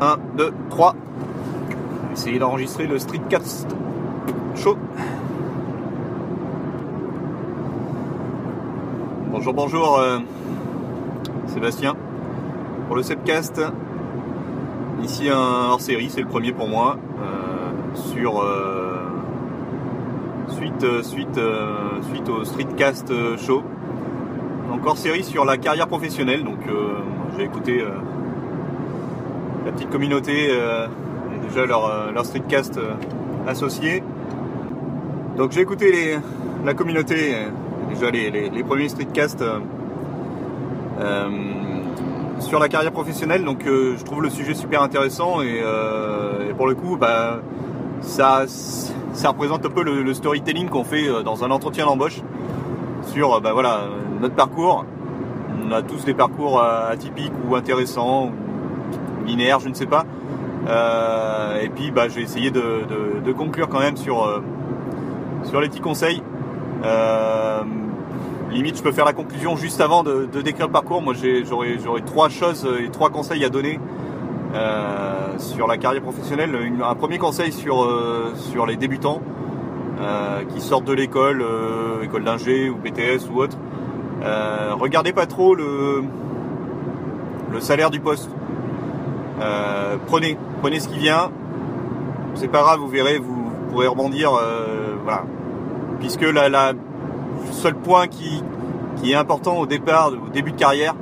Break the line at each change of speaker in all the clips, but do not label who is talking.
1, 2, 3. Essayez d'enregistrer le streetcast chaud. Bonjour, bonjour, euh, Sébastien. Pour le Sepcast, ici un hors série, c'est le premier pour moi. euh, euh, suite, suite, suite au streetcast show. Donc hors série sur la carrière professionnelle. Donc j'ai écouté la petite communauté euh, déjà leur, euh, leur streetcast euh, associé. Donc j'ai écouté les, la communauté, déjà les, premiers streetcasts sur la carrière professionnelle. Donc je trouve le sujet super intéressant et, pour le coup, bah, ça, ça représente un peu le, storytelling qu'on fait dans un entretien d'embauche sur bah, voilà, notre parcours. On a tous des parcours atypiques ou intéressants ou linéaires, je ne sais pas. Euh, et puis bah, j'ai essayé de, de- conclure quand même sur, euh, sur les petits conseils. Euh, limite, je peux faire la conclusion juste avant de, décrire le parcours. Moi, j'aurais trois choses et trois conseils à donner sur la carrière professionnelle. Un premier conseil sur, sur les débutants qui sortent de l'école, euh, école d'ingé ou BTS ou autre. Regardez pas trop le, le salaire du poste. Euh, prenez, prenez ce qui vient. C'est pas grave, vous verrez, vous, pourrez rebondir. euh, voilà. Puisque la, seul point qui, qui est important au départ, au début de carrière,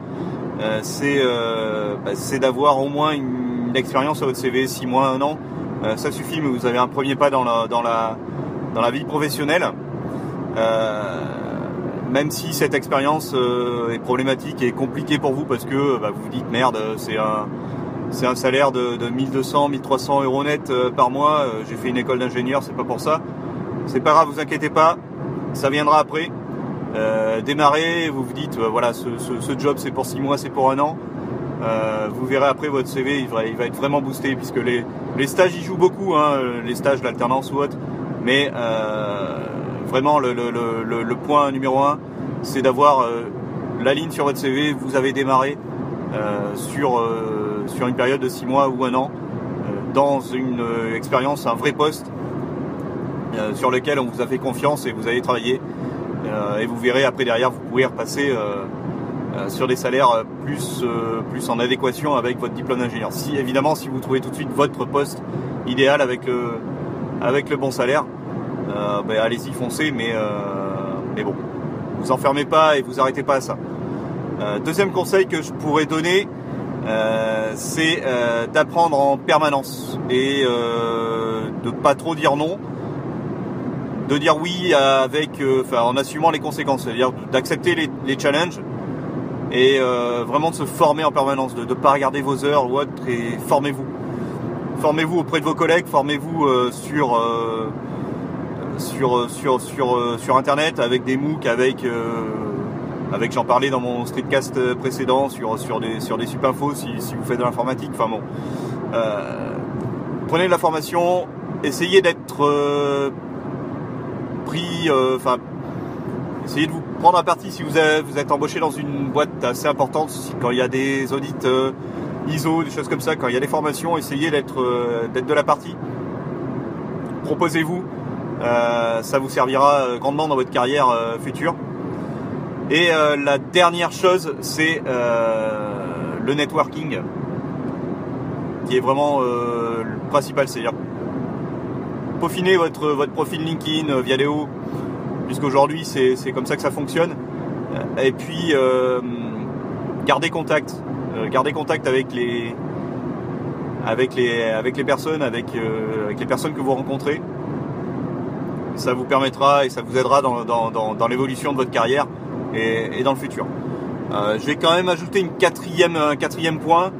euh, c'est bah, c'est d'avoir au moins une, expérience à votre CV, 6 mois, 1 an. Ça suffit, mais vous avez un premier pas dans la, dans la, dans la vie professionnelle. Même si cette expérience est problématique et compliquée pour vous parce que bah, vous vous dites merde, c'est un, c'est un salaire de, de 1200, 1300 euros net euh, par mois. euh, J'ai fait une école d'ingénieur, c'est pas pour ça. C'est pas grave, vous inquiétez pas, ça viendra après. Euh, démarrez, vous vous dites euh, voilà, ce, job c'est pour 6 mois, c'est pour un an. Vous verrez après votre CV, il va, être vraiment boosté puisque les, stages y jouent beaucoup, hein, les stages, l'alternance ou autre. Mais vraiment le, le- point numéro un, c'est d'avoir la ligne sur votre CV. Vous avez démarré sur sur une période de 6 mois ou un an euh, dans une euh, expérience, un vrai poste euh, sur lequel on vous a fait confiance et vous avez travaillé. Euh, et vous verrez après derrière, vous pourrez repasser sur des salaires plus, en adéquation avec votre diplôme d'ingénieur. Si évidemment, si vous trouvez tout de suite votre poste idéal avec le, bon salaire, ben, allez-y, foncez, mais, mais bon, vous enfermez pas et vous arrêtez pas à ça. Deuxième conseil que je pourrais donner, euh, c'est euh, d'apprendre en permanence et euh, de pas trop dire non de dire oui avec, euh, en assumant les conséquences, c'est-à-dire d'accepter les, challenges et vraiment de se former en permanence, de ne pas regarder vos heures ou autre et formez-vous. Formez-vous auprès de vos collègues, formez-vous sur, sur, sur, sur, sur internet avec des MOOC, avec, avec j'en parlais dans mon streetcast précédent sur, sur des, sur des supinfos si, si vous faites de l'informatique. Enfin bon, Euh, prenez de la formation, essayez d'être euh, pris, euh, enfin, essayez de vous prendre à partie si vous êtes, vous êtes embauché dans une boîte assez importante, quand il y a des audits euh, ISO, des choses comme ça, quand il y a des formations, essayez d'être euh, d'être de la partie. Proposez-vous, euh, ça vous servira euh, grandement dans votre carrière euh, future. Et euh, la dernière chose, c'est euh, le networking, qui est vraiment euh, le principal, c'est-à-dire peaufiner votre, votre profil LinkedIn via Léo, puisqu'aujourd'hui c'est c'est comme ça que ça fonctionne. Et puis garder contact, garder contact avec les avec les avec les personnes, avec, les personnes que vous rencontrez. Ça vous permettra et ça vous aidera dans, dans, dans l'évolution de votre carrière et, dans le futur. Euh, je vais quand même ajouter une quatrième, un quatrième point.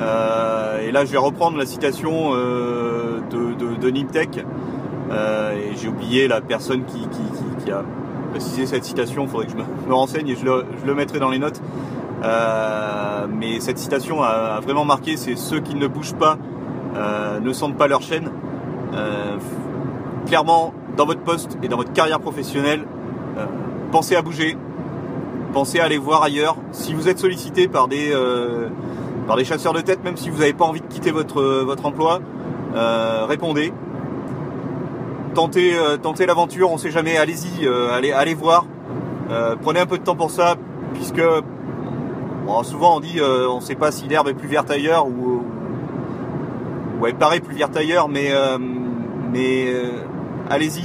Euh, et là, je vais reprendre la citation euh, de, de, Nimtech. Et j'ai oublié la personne qui, a précisé cette citation. Il faudrait que je me, renseigne et je le, mettrai dans les notes. Mais cette citation a, a vraiment marqué. C'est ceux qui ne bougent pas ne sentent pas leur chaîne. Clairement, dans votre poste et dans votre carrière professionnelle, pensez à bouger, pensez à aller voir ailleurs. Si vous êtes sollicité par des, euh, par des chasseurs de tête, même si vous n'avez pas envie de quitter votre, votre emploi, répondez. Tentez, tentez l'aventure, on ne sait jamais, allez-y, allez, allez voir. prenez un peu de temps pour ça, puisque souvent on dit on ne sait pas si l'herbe est plus verte ailleurs ou, ou elle paraît plus verte ailleurs, mais, mais allez-y,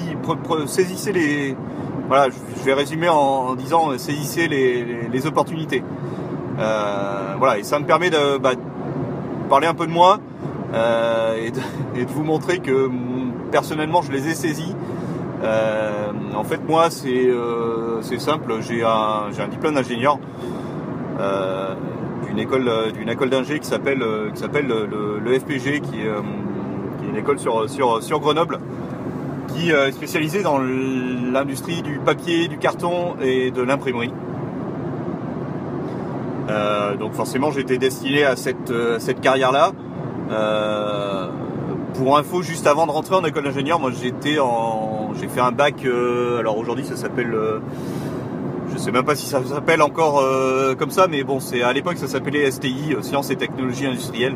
saisissez les. Voilà, je vais résumer en, disant euh, saisissez les, opportunités. Euh, voilà, et ça me permet de bah, parler un peu de moi euh, et, de, vous montrer que personnellement je les ai saisis. en fait, moi, c'est simple. J'ai un, diplôme d'ingénieur d'une école d'une d'ingé qui s'appelle le, FPG, qui est, une école sur Grenoble qui euh, est spécialisé dans l'industrie du papier, du carton et de l'imprimerie. Euh, donc forcément j'étais destiné à cette, euh, cette carrière-là. pour info, juste avant de rentrer en école d'ingénieur, moi j'étais en, j'ai fait un bac. alors aujourd'hui ça s'appelle, je sais même pas si ça s'appelle encore comme ça, mais bon c'est à l'époque ça s'appelait STI, sciences et technologies industrielles.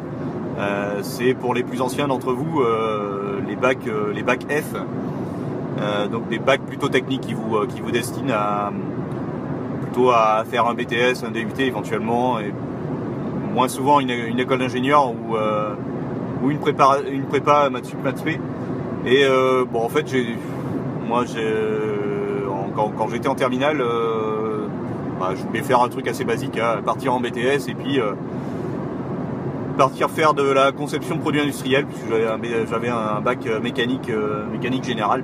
C'est pour les plus anciens d'entre vous les bacs, les bacs F. Euh, donc des bacs plutôt techniques qui vous, euh, qui vous destinent à plutôt à faire un BTS, un DUT éventuellement, et moins souvent une, école d'ingénieur ou, euh, ou une prépa, une prépa maths Et bon, en fait, moi, quand, j'étais en terminale, bah, je voulais faire un truc assez basique, hein, partir en BTS et puis partir faire de la conception de produits industriels, puisque j'avais un, bac mécanique, mécanique générale.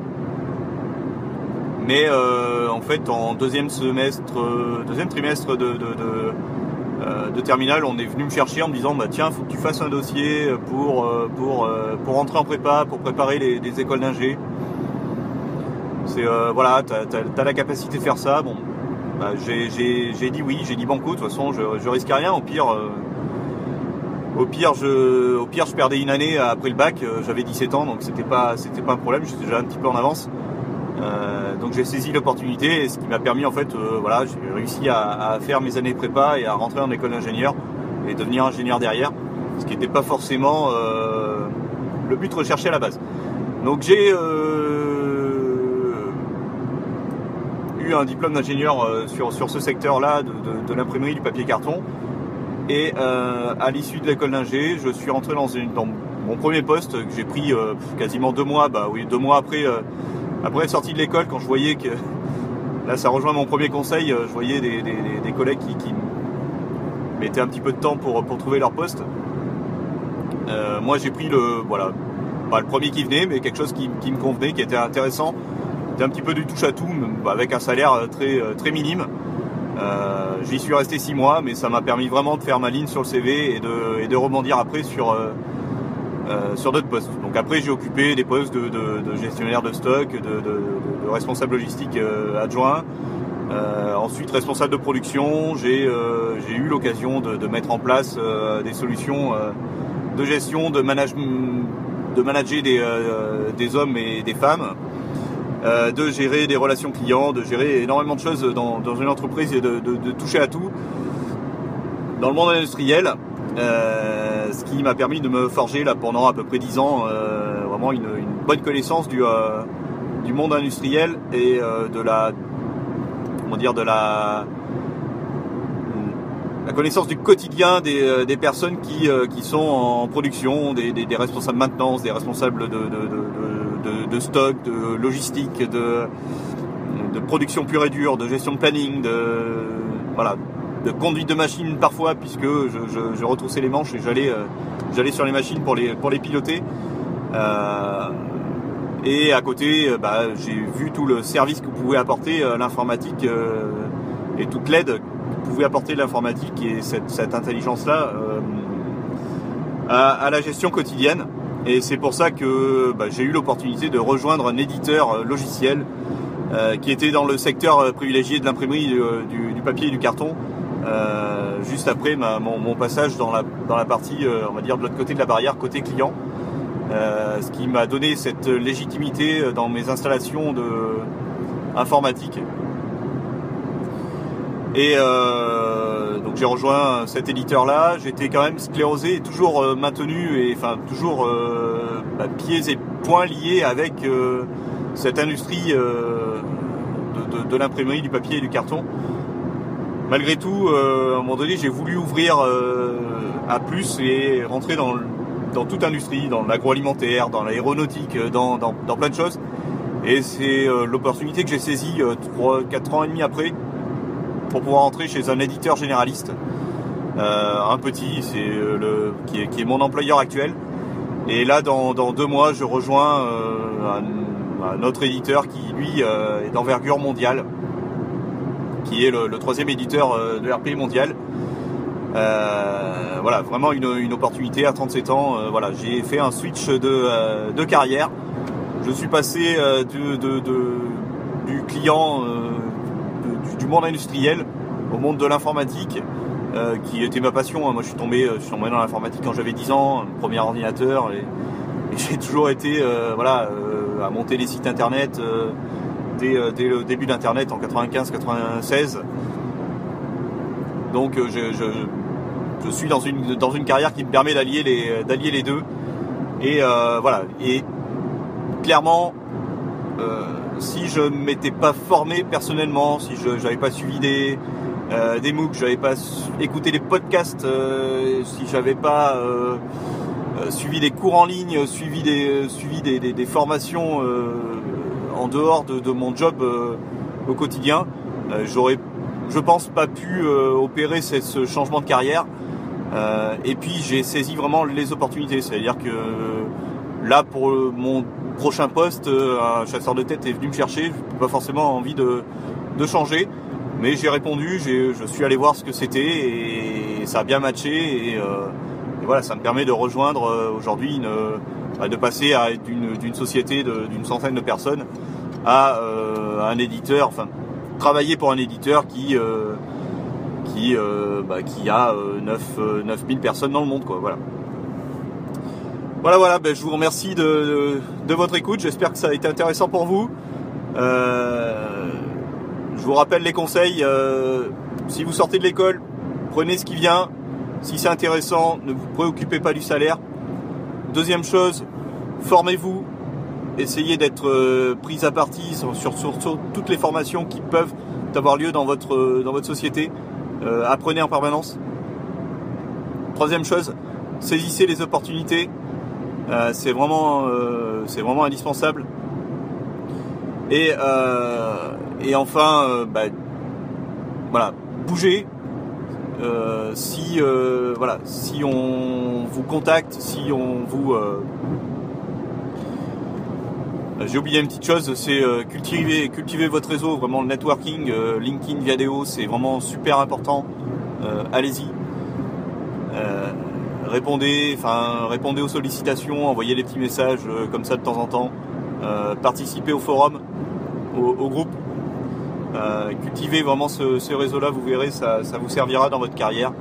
Mais euh, en fait, en deuxième semestre, euh, deuxième trimestre de, euh, de, terminale, on est venu me chercher en me disant bah tiens, faut que tu fasses un dossier pour pour pour rentrer en prépa, pour préparer les, écoles d'ingé. C'est voilà, t'as as, la capacité de faire ça. Bon, bah, j'ai dit oui, j'ai dit banco. De toute façon, je, je risque rien. Au pire. Au pire, je, au pire, je perdais une année après le bac. J'avais 17 ans, donc c'était pas, c'était pas un problème. J'étais déjà un petit peu en avance. Euh, donc j'ai saisi l'opportunité, ce qui m'a permis en fait, euh, voilà, j'ai réussi à, faire mes années prépa et à rentrer en école d'ingénieur et devenir ingénieur derrière, ce qui n'était pas forcément euh, le but recherché à la base. Donc j'ai eu un diplôme d'ingénieur sur, sur ce secteur-là de, l'imprimerie du papier carton. Et à l'issue de l'école d'ingé, je suis rentré dans, mon premier poste que j'ai pris quasiment deux mois, bah oui, deux mois après après, sortie de l'école, quand je voyais que là, ça rejoint mon premier conseil, euh, je voyais des, collègues qui, mettaient un petit peu de temps pour, trouver leur poste. Euh, moi, j'ai pris le, voilà, pas le premier qui venait, mais quelque chose qui, me convenait, qui était intéressant. C'était un petit peu du touche à tout, avec un salaire euh, très, très minime. J'y suis resté six mois, mais ça m'a permis vraiment de faire ma ligne sur le CV et de, rebondir après sur, euh, sur d'autres postes. Donc après j'ai occupé des postes de, gestionnaire de stock, de, responsable logistique euh, adjoint. Euh, ensuite responsable de production, j'ai eu l'occasion de, mettre en place des solutions de gestion, de, manager des, hommes et des femmes, de gérer des relations clients, de gérer énormément de choses dans, une entreprise et de, toucher à tout. Dans le monde industriel, euh, ce qui m'a permis de me forger là pendant à peu près 10 ans euh, vraiment une, bonne connaissance du, euh, monde industriel et de la comment dire de la la connaissance du quotidien des, des personnes qui, sont en production, des, des, responsables de maintenance, des responsables de, stock, de logistique, de, de production pure et dure, de gestion de planning, de voilà, de conduite de machine parfois puisque je, retroussais les manches et j'allais euh, j'allais sur les machines pour les pour les piloter. Euh, et à côté, euh, bah, j'ai vu tout le service que pouvait apporter l'informatique et toute l'aide que pouvait apporter l'informatique et cette, intelligence-là à, la gestion quotidienne. Et c'est pour ça que bah, j'ai eu l'opportunité de rejoindre un éditeur logiciel qui était dans le secteur privilégié de l'imprimerie du, papier et du carton, euh, juste après mon, passage dans la, dans la partie, euh, on va dire, de l'autre côté de la barrière, côté client. Euh, ce qui m'a donné cette légitimité dans mes installations de informatique. Et donc j'ai rejoint cet éditeur-là. J'étais quand même sclérosé et toujours maintenu et enfin toujours bah, pieds et poings liés avec cette industrie de l'imprimerie, du papier et du carton malgré tout, euh, à un moment donné, j'ai voulu ouvrir euh, à plus et rentrer dans, toute industrie, dans l'agroalimentaire, dans l'aéronautique, euh, dans, dans, plein de choses. Et c'est l'opportunité que j'ai saisie 3, 4 ans et demi après pour pouvoir entrer chez un éditeur généraliste. un petit, c'est le qui est, qui est, mon employeur actuel. Et là, dans, dans deux mois, je rejoins un, un, autre éditeur qui, lui, est d'envergure mondiale qui est le, troisième éditeur euh, de RP mondial. Euh, voilà, vraiment une, opportunité à 37 ans. Euh, voilà, j'ai fait un switch de, carrière. Je suis passé de, du client du, monde industriel au monde de l'informatique, qui était ma passion. Hein. Moi, je suis tombé, je suis dans l'informatique quand j'avais 10 ans, premier ordinateur, et, j'ai toujours été, voilà, à monter les sites internet euh, dès, le début d'Internet en 95-96. Donc euh, je, suis dans une, dans une carrière qui me permet d'allier les, d'allier les deux. Et euh, voilà. Et clairement, si je m'étais pas formé personnellement, si je n'avais pas suivi des, des MOOC, je n'avais pas écouté des podcasts, si j'avais pas suivi des cours en ligne, suivi des, suivi des, des formations en dehors de, mon job euh, au quotidien, euh, j'aurais, je pense, pas pu euh, opérer ce, changement de carrière. et puis j'ai saisi vraiment les opportunités, c'est-à-dire que là pour mon prochain poste, un chasseur de tête est venu me chercher, je pas forcément envie de, changer, mais j'ai répondu, je suis allé voir ce que c'était et ça a bien matché et, voilà, ça me permet de rejoindre aujourd'hui une, bah, de passer d'une société d'une centaine de personnes à euh, un éditeur, enfin travailler pour un éditeur qui euh, qui, euh, bah, qui a 9, 9000 personnes dans le monde quoi voilà voilà voilà ben, je vous remercie de, votre écoute j'espère que ça a été intéressant pour vous je vous rappelle les conseils si vous sortez de l'école prenez ce qui vient si c'est intéressant ne vous préoccupez pas du salaire Deuxième chose, formez-vous, essayez d'être euh, pris à partie sur, toutes les formations qui peuvent avoir lieu dans votre, euh, dans votre société. Euh, apprenez en permanence. Troisième chose, saisissez les opportunités. C'est vraiment, c'est vraiment indispensable. Et, et enfin, bah, voilà, bougez, euh, si euh, on vous contacte, si on vous euh, j'ai oublié une petite chose, c'est cultiver, cultiver votre réseau, vraiment le networking, LinkedIn, Viadeo, c'est vraiment super important. Allez-y. Répondez, aux sollicitations, envoyez des petits messages comme ça de temps en temps. participez au forum, au groupe euh, cultivez vraiment ce, réseau-là, vous verrez, ça, vous servira dans votre carrière.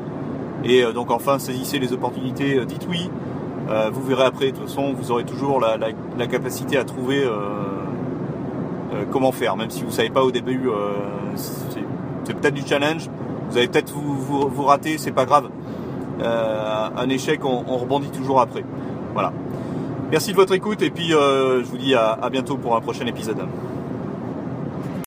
Et euh, donc enfin, saisissez les opportunités, euh, dites oui. vous verrez après, de toute façon, vous aurez toujours la, capacité à trouver comment faire, même si vous ne savez pas au début, c'est peut-être du challenge, vous allez peut-être vous, vous, rater, c'est pas grave. Un échec, on, rebondit toujours après. Voilà. Merci de votre écoute et puis je vous dis à bientôt pour un prochain épisode.